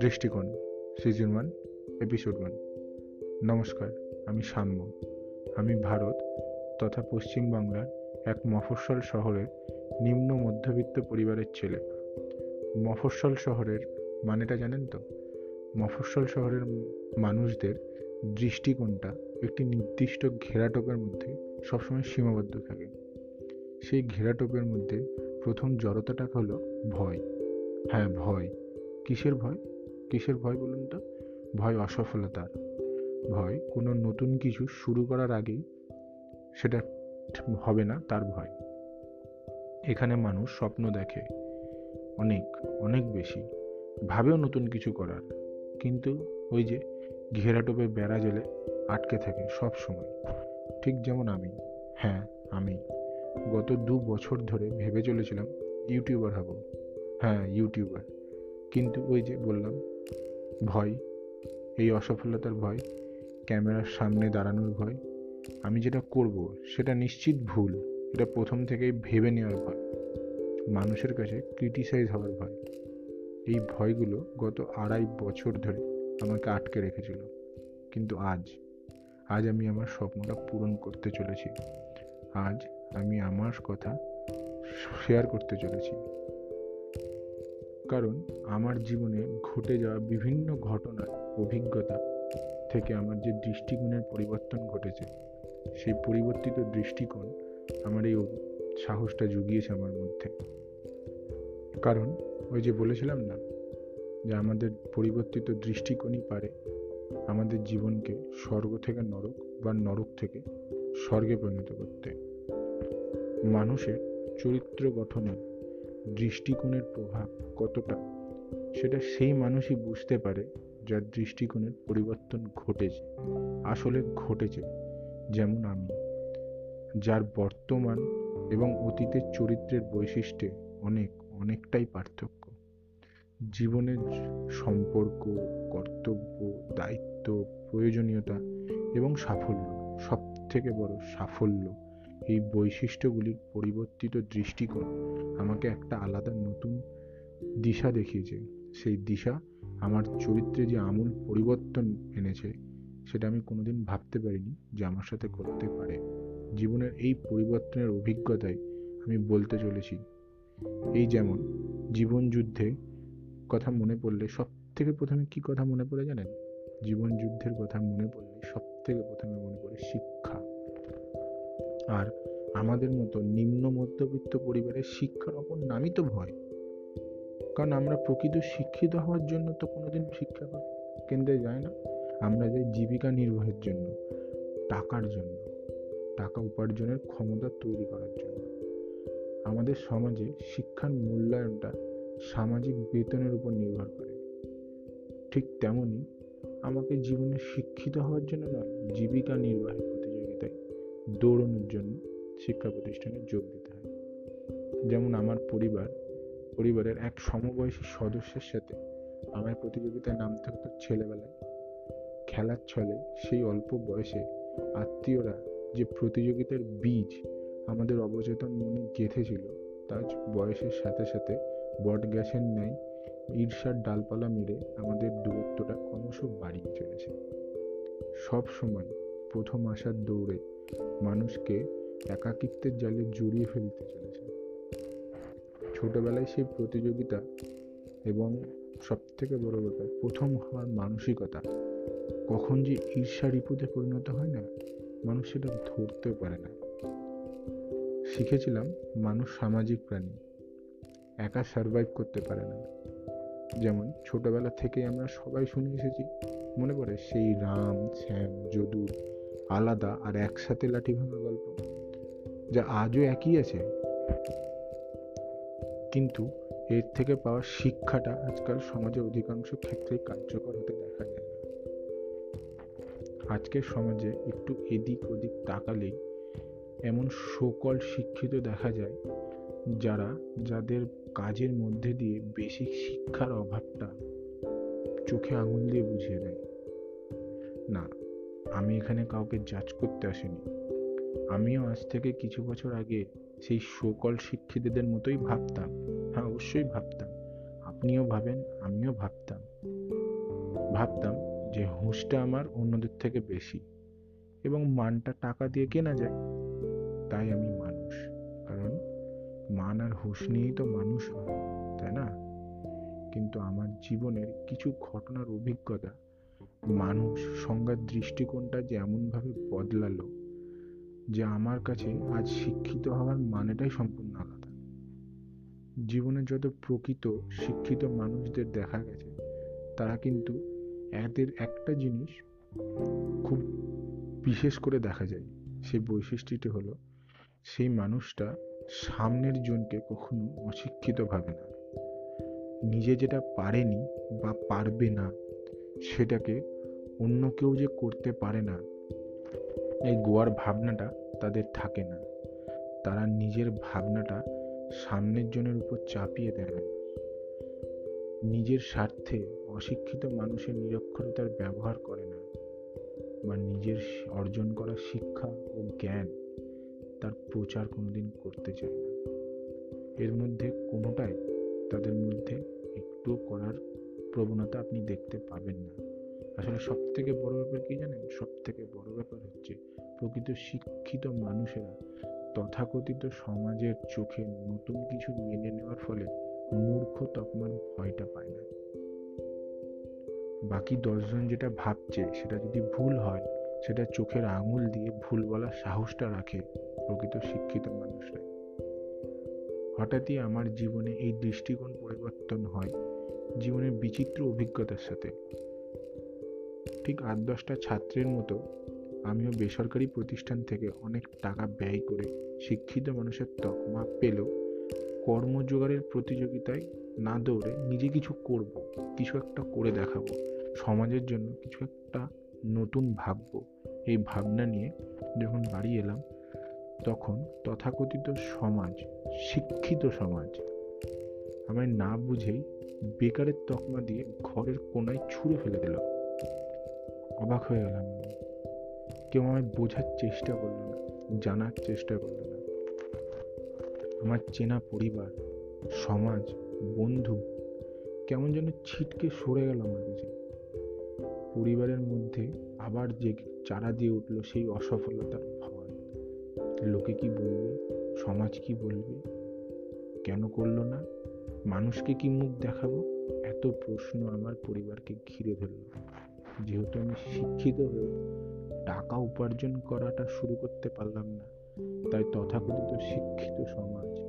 দৃষ্টিকোণ season one episode one নমস্কার, আমি সাম্য আমি ভারত তথা পশ্চিমবাংলার এক মফস্বল শহরের নিম্ন মধ্যবিত্ত পরিবারের ছেলে। মফস্বল শহরের মানেটা জানেন তো? মফস্বল শহরের মানুষদের দৃষ্টিকোণটা একটি নির্দিষ্ট ঘেরাটোপের মধ্যে সবসময় সীমাবদ্ধ থাকে। সেই ঘেরাটোপের মধ্যে প্রথম জড়তাটা হলো ভয়। হ্যাঁ ভয়। কিসের ভয়? কিসের ভয় বলুন তো? ভয় অসফলতার ভয় কোনো নতুন কিছু শুরু করার আগেই সেটা হবে না তার ভয়। এখানে মানুষ স্বপ্ন দেখে অনেক অনেক বেশি। ভাবেও নতুন কিছু করার। কিন্তু ওই যে ঘেরাটোপে বেড়া জেলে আটকে থাকে সব সময় ঠিক যেমন আমি। হ্যাঁ আমি। গত দু বছর ধরে ভেবে চলেছিলাম ইউটিউবার হব। হ্যাঁ ইউটিউবার। কিন্তু ওই যে বললাম, ভয়। এই অসফলতার ভয়, ক্যামেরার সামনে দাঁড়ানোর ভয়। আমি যেটা করব, সেটা নিশ্চিত ভুল। এটা প্রথম থেকেই ভেবে নেওয়ার ভয়। মানুষের কাছে ক্রিটিসাইজ হওয়ার ভয়। এই ভয়গুলো গত আড়াই বছর ধরে আমাকে আটকে রেখেছিল। কিন্তু আজ আজ আমি আমার স্বপ্নটা পূরণ করতে চলেছি। আজ আমি আমার কথা শেয়ার করতে চলেছি। কারণ আমার জীবনে ঘটে যাওয়া বিভিন্ন ঘটনার অভিজ্ঞতা থেকে আমার যে দৃষ্টিকোণের পরিবর্তন ঘটেছে, সেই পরিবর্তিত দৃষ্টিকোণ আমার এই সাহসটা জুগিয়েছে আমার মধ্যে। কারণ ওই যে বলেছিলাম না, যে আমাদের পরিবর্তিত দৃষ্টিকোণই পারে আমাদের জীবনকে স্বর্গ থেকে নরক বা নরক থেকে স্বর্গে পরিণত করতে। মানুষের চরিত্র গঠনে দৃষ্টিকোণের প্রভাব কতটা, সেটা সেই মানুষই বুঝতে পারে যার দৃষ্টিকোণের পরিবর্তন ঘটেছে, আসলে ঘটেছে। যেমন আমি, যার বর্তমান এবং অতীতের চরিত্রের বৈশিষ্ট্যে অনেক, অনেকটাই পার্থক্য। জীবনের সম্পর্ক, কর্তব্য, দায়িত্ব, প্রয়োজনীয়তা এবং সাফল্য সব থেকে বড় সাফল্য এই বৈশিষ্ট্যগুলির পরিবর্তিত দৃষ্টিকোণ আমাকে একটা আলাদা নতুন দিশা দেখিয়েছে। সেই দিশা আমার চরিত্রে যে আমূল পরিবর্তন এনেছে, সেটা আমি কোনোদিন ভাবতে পারিনি যে আমার সাথে করতে পারে। জীবনের এই পরিবর্তনের অভিজ্ঞতায় আমি বলতে চলেছি, এই যেমন জীবন যুদ্ধে কথা মনে পড়লে সব থেকে প্রথমে কি কথা মনে পড়ে জানেন? জীবন যুদ্ধের কথা মনে পড়লে সব থেকে প্রথমে মনে পড়ে শিক্ষা। আর আমাদের মতো নিম্ন মধ্যবিত্ত পরিবারের শিক্ষার অপর নামই তো ভয়। কারণ আমরা প্রকৃত শিক্ষিত হওয়ার জন্য তো কোনোদিন শিক্ষা কেন্দ্রে যাই না। আমরা যাই জীবিকা নির্বাহের জন্য, টাকার জন্য, টাকা উপার্জনের ক্ষমতা তৈরি করার জন্য। আমাদের সমাজে শিক্ষার মূল্যায়নটা সামাজিক বেতনের উপর নির্ভর করে। ঠিক তেমনই আমাকে জীবনে শিক্ষিত হওয়ার জন্য নয়, জীবিকা নির্বাহের দৌড়ানোর জন্য শিক্ষা প্রতিষ্ঠানে যোগ দিতে হয়। যেমন আমার পরিবার, পরিবারের এক সমবয়সী সদস্যের সাথে আমার প্রতিযোগিতায় নামতে হতো ছেলেবেলায়। খেলার ছলে সেই অল্প বয়সে আত্মীয়রা যে প্রতিযোগিতার বীজ আমাদের অবচেতন মনে গেঁথেছিল তা বয়সের সাথে সাথে বট গ্যাসের ন্যায় ঈর্ষার ডালপালা মেরে আমাদের দূরত্বটা ক্রমশ বাড়িয়ে চলেছে। সব সময় প্রথম আসার দৌড়ে মানুষকে একাকিত্বের জালে জড়িয়ে ফেলতে চলেছে। ছোটবেলায় সেই প্রতিযোগিতা এবং সব থেকে বড় ব্যাপার প্রথম হওয়ার মানসিকতা কখন যে ঈর্ষা রিপুতে পরিণত হয় না, মানুষ সেটা ধরতেও পারে না। শিখেছিলাম মানুষ সামাজিক প্রাণী, একা সারভাইভ করতে পারে না। যেমন ছোটবেলা থেকে আমরা সবাই শুনে এসেছি, মনে পড়ে সেই রাম, শ্যাম যদু আলাদা আর একসাথে লাঠি ভাঙা গল্প, যা আজও একই আছে। কিন্তু এর থেকে পাওয়া শিক্ষাটা আজকাল সমাজে অধিকাংশ ক্ষেত্রেই কার্যকর হতে দেখা যায়। না আজকের সমাজে একটু এদিক ওদিক তাকালেই এমন সকল শিক্ষিত দেখা যায়, যারা যাদের কাজের মধ্যে দিয়ে বেসিক শিক্ষার অভাবটা চোখে আঙুল দিয়ে বুঝিয়ে দেয়। না আমি এখানে কাউকে জাজ করতে আসিনি। আমিও আজ থেকে কিছু বছর আগে সেই সকল শিক্ষিতদের মতোই ভাবতাম। হ্যাঁ অবশ্যই ভাবতাম। আপনিও ভাবেন, আমিও ভাবতাম। ভাবতাম যে হুঁশটা আমার অন্যদের থেকে বেশি এবং মানটা টাকা দিয়ে কেনা যায়। তাই আমি মানুষ। কারণ মান আর হুঁশ নিয়েই তো মানুষ হয়, তাই না? কিন্তু আমার জীবনের কিছু ঘটনার অভিজ্ঞতা মানুষ সংজ্ঞার দৃষ্টিকোণটা যে এমনভাবে বদলালো, যে আমার কাছে আজ শিক্ষিত হওয়ার মানেটাই সম্পূর্ণ আলাদা। জীবনে যত প্রকৃত শিক্ষিত মানুষদের দেখা গেছে, তারা কিন্তু এদের একটা জিনিস খুব বিশেষ করে দেখা যায় সেই বৈশিষ্ট্যটি হলো সেই মানুষটা সামনের জনকে কখনো অশিক্ষিত ভাবে না। নিজে যেটা পারেনি বা পারবে না সেটাকে অন্য কেউ যে করতে পারে না, এই গোয়ার ভাবনাটা তাদের থাকে না। তারা নিজের ভাবনাটা সামনের জনের উপর চাপিয়ে দেয় না। নিজের স্বার্থে অশিক্ষিত মানুষের নিরক্ষরতার ব্যবহার করে না বা নিজের অর্জন করা শিক্ষা ও জ্ঞান তার প্রচার কোনোদিন করতে চায় না। এর মধ্যে কোনোটাই তাদের মধ্যে একটু করার প্রবণতা আপনি দেখতে পাবেন না। আসলে সব থেকে বড় ব্যাপার কি জানেন? সব থেকে বড় ব্যাপার হচ্ছে প্রকৃত শিক্ষিত মানুষেরা তথাকথিত সমাজের চোখে নতুন কিছু মেনে নেওয়ার ফলে মূর্খ তকমার ভয়টা পায় না। বাকি দশজন যেটা ভাবছে সেটা যদি ভুল হয়, সেটা চোখের আঙুল দিয়ে ভুল বলার সাহসটা রাখে প্রকৃত শিক্ষিত মানুষরা হঠাৎই আমার জীবনে এই দৃষ্টিকোণ পরিবর্তন হয়। জীবনের বিচিত্র অভিজ্ঞতার সাথে। ঠিক আট দশটা ছাত্রের মতো আমিও বেসরকারি প্রতিষ্ঠান থেকে অনেক টাকা ব্যয় করে শিক্ষিত মানুষের তকমা পেলেও কর্মজোগাড়ের প্রতিযোগিতায় না দৌড়ে নিজে কিছু করব, কিছু একটা করে দেখাবো, সমাজের জন্য কিছু একটা নতুন ভাবব। এই ভাবনা নিয়ে যখন বাড়ি এলাম, তখন তথাকথিত সমাজ, শিক্ষিত সমাজ আমায় না বুঝেই বেকারের তকমা দিয়ে ঘরের কোনায় ছুঁড়ে ফেলে দিল। অবাক হয়ে গেলাম। কেউ আমায় বোঝার চেষ্টা করল না, জানার চেষ্টা করল না। আমার চেনা পরিবার, সমাজ, বন্ধু কেমন যেন ছিটকে সরে গেল আমার কাছে। পরিবারের মধ্যে আবার যে চারা দিয়ে উঠল সেই অসফলতার ভয়। লোকে কি বলবে? সমাজ কি বলবে? কেন করল না? মানুষকে কি মুখ দেখাবো? এত প্রশ্ন আমার পরিবারকে ঘিরে ধরল। যেহেতু আমি শিক্ষিত হয়ে টাকা উপার্জন করাটা শুরু করতে পারলাম না, তাই তথাকথিত শিক্ষিত সমাজ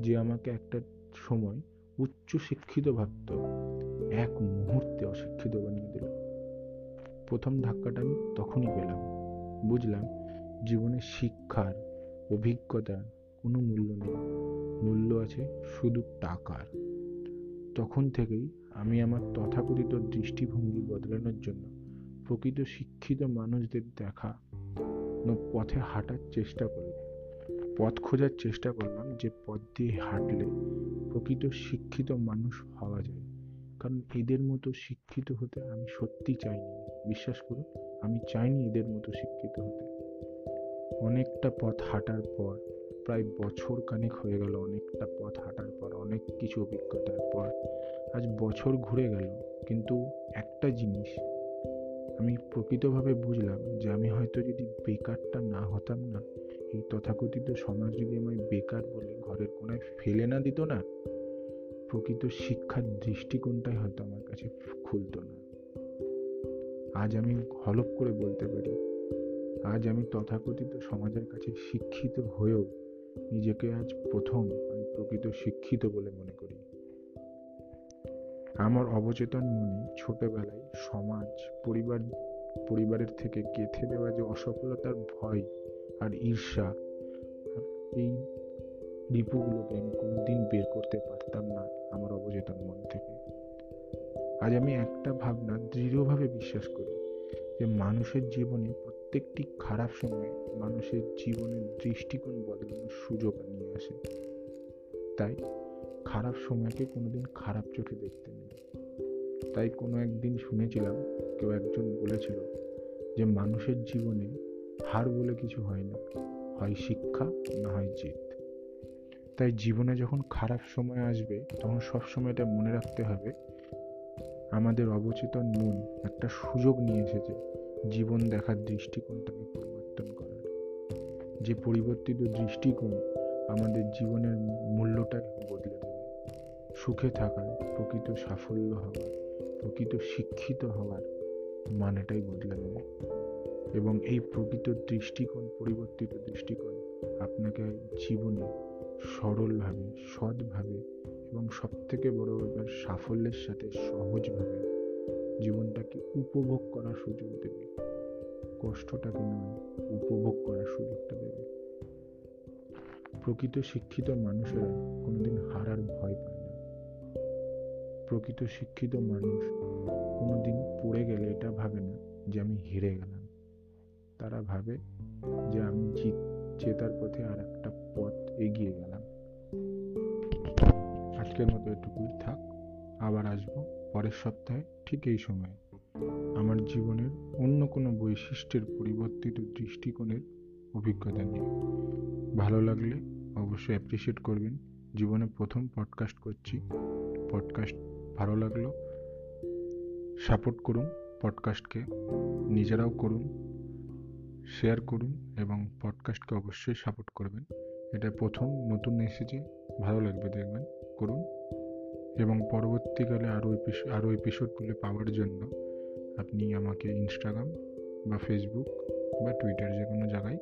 যে আমাকে একটা সময় উচ্চ শিক্ষিত ভাবত, এক মুহূর্তে অশিক্ষিত বানিয়ে দিল। প্রথম ধাক্কাটা আমি তখনই পেলাম। বুঝলাম, জীবনে শিক্ষার অভিজ্ঞতার কোনো মূল্য নেই। মূল্য আছে শুধু টাকার। তখন থেকেই আমি আমার তথাকথিত দৃষ্টিভঙ্গি বদলানোর জন্য প্রকৃত শিক্ষিত মানুষদের দেখা পথে হাঁটার চেষ্টা করলাম। পথ খোঁজার চেষ্টা করলাম যে পথ দিয়ে হাঁটলে প্রকৃত শিক্ষিত মানুষ হওয়া যায়। কারণ এদের মতো শিক্ষিত হতে আমি সত্যি চাইনি। বিশ্বাস করুন, আমি চাইনি এদের মতো শিক্ষিত হতে। অনেকটা পথ হাঁটার পর প্রায় বছর কানেক হয়ে গেল, অনেকটা পথ হাঁটার পর, অনেক কিছু অভিজ্ঞতার পর। আজ বছর ঘুরে গেল, কিন্তু একটা জিনিস আমি প্রকৃতভাবে বুঝলাম যে আমি হয়তো যদি বেকারটা না হতাম না, এই তথাকথিত সমাজ যদি আমায় বেকার বলে ঘরের কোনায় ফেলে না দিত না, প্রকৃত শিক্ষার দৃষ্টিকোণটাই হয়তো আমার কাছে খুলতো না। আজ আমি হলপ করে বলতে পারি, আজ আমি তথাকথিত সমাজের কাছে শিক্ষিত হয়েও নিজেকে আজ প্রথম আমি প্রকৃত শিক্ষিত বলে মনে করি। আমার অবচেতন মনে ছোটবেলায় সমাজ, পরিবার, পরিবারের থেকে গেঁথে দেওয়া যে অসফলতার ভয় আর ঈর্ষা এই রিপুগুলোকে আমি কোনোদিন বের করতে পারতাম না আমার অবচেতন মন থেকে। আজ আমি একটা ভাবনা দৃঢ়ভাবে বিশ্বাস করি যে মানুষের জীবনে প্রত্যেকটি খারাপ সময় মানুষের জীবনের দৃষ্টিকোণ বদলানোর সুযোগ নিয়ে আসে। তাই খারাপ সময়কে কোনোদিন খারাপ চোখে দেখতে নেই। তাই কোনো একদিন শুনেছিলাম, কেউ একজন বলেছিল যে মানুষের জীবনে হার বলে কিছু হয় না, হয় শিক্ষা, না হয় জিত তাই জীবনে যখন খারাপ সময় আসবে, তখন সবসময় এটা মনে রাখতে হবে, আমাদের অবচেতন মন একটা সুযোগ নিয়ে এসেছে। জীবন দেখার দৃষ্টিকোণটাকে পরিবর্তন করার। যে পরিবর্তিত দৃষ্টিকোণ আমাদের জীবনের মূল্যটা বদলে দেবে। সুখে থাকার, প্রকৃত সাফল্য হওয়ার, প্রকৃত শিক্ষিত হওয়ার মানেটাই বদলে দেবে। এবং এই প্রকৃত দৃষ্টিকোণ, পরিবর্তিত দৃষ্টিকোণ আপনাকে জীবনে সরলভাবে, সৎভাবে এবং সবথেকে বড় ব্যাপার, সাফল্যের সাথে সহজভাবে জীবনটাকে উপভোগ করার সুযোগ দেবে। কষ্টটাকে নয়, উপভোগ করার সুযোগটা দেবে। প্রকৃত শিক্ষিত মানুষেরা কোনোদিন হারার ভয় পায় না। প্রকৃত শিক্ষিত মানুষ কোনোদিন পড়ে গেলে এটা ভাবে না যে আমি হেরে গেলাম। তারা ভাবে যে আমি জিত, জেতার পথে আর একটা পথ এগিয়ে গেলাম। আজকের মতো এটুকুই থাক, আবার আসব। পরের সপ্তাহে ঠিক এই সময়ে। আমার জীবনের অন্য কোনো বৈশিষ্ট্যের পরিবর্তিত দৃষ্টিকোণের অভিজ্ঞতা নিয়ে ভালো লাগলে অবশ্যই অ্যাপ্রিসিয়েট করবেন। জীবনে প্রথম পডকাস্ট করছি। পডকাস্ট ভালো লাগল সাপোর্ট করুন পডকাস্টকে নিজেরাও করুন শেয়ার করুন এবং পডকাস্টকে অবশ্যই সাপোর্ট করবেন। এটা প্রথম, নতুন এসেছে। ভালো লাগবে দেখবেন। এবং পরবর্তীকালে আরও এপিসোড আরও এপিসোডগুলো পাওয়ার জন্য আপনি আমাকে ইনস্টাগ্রাম বা ফেসবুক বা টুইটার যে কোনো জায়গায়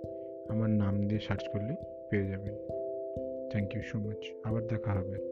আমার নাম দিয়ে সার্চ করলে পেয়ে যাবেন। থ্যাংক ইউ সো মাচ আবার দেখা হবে।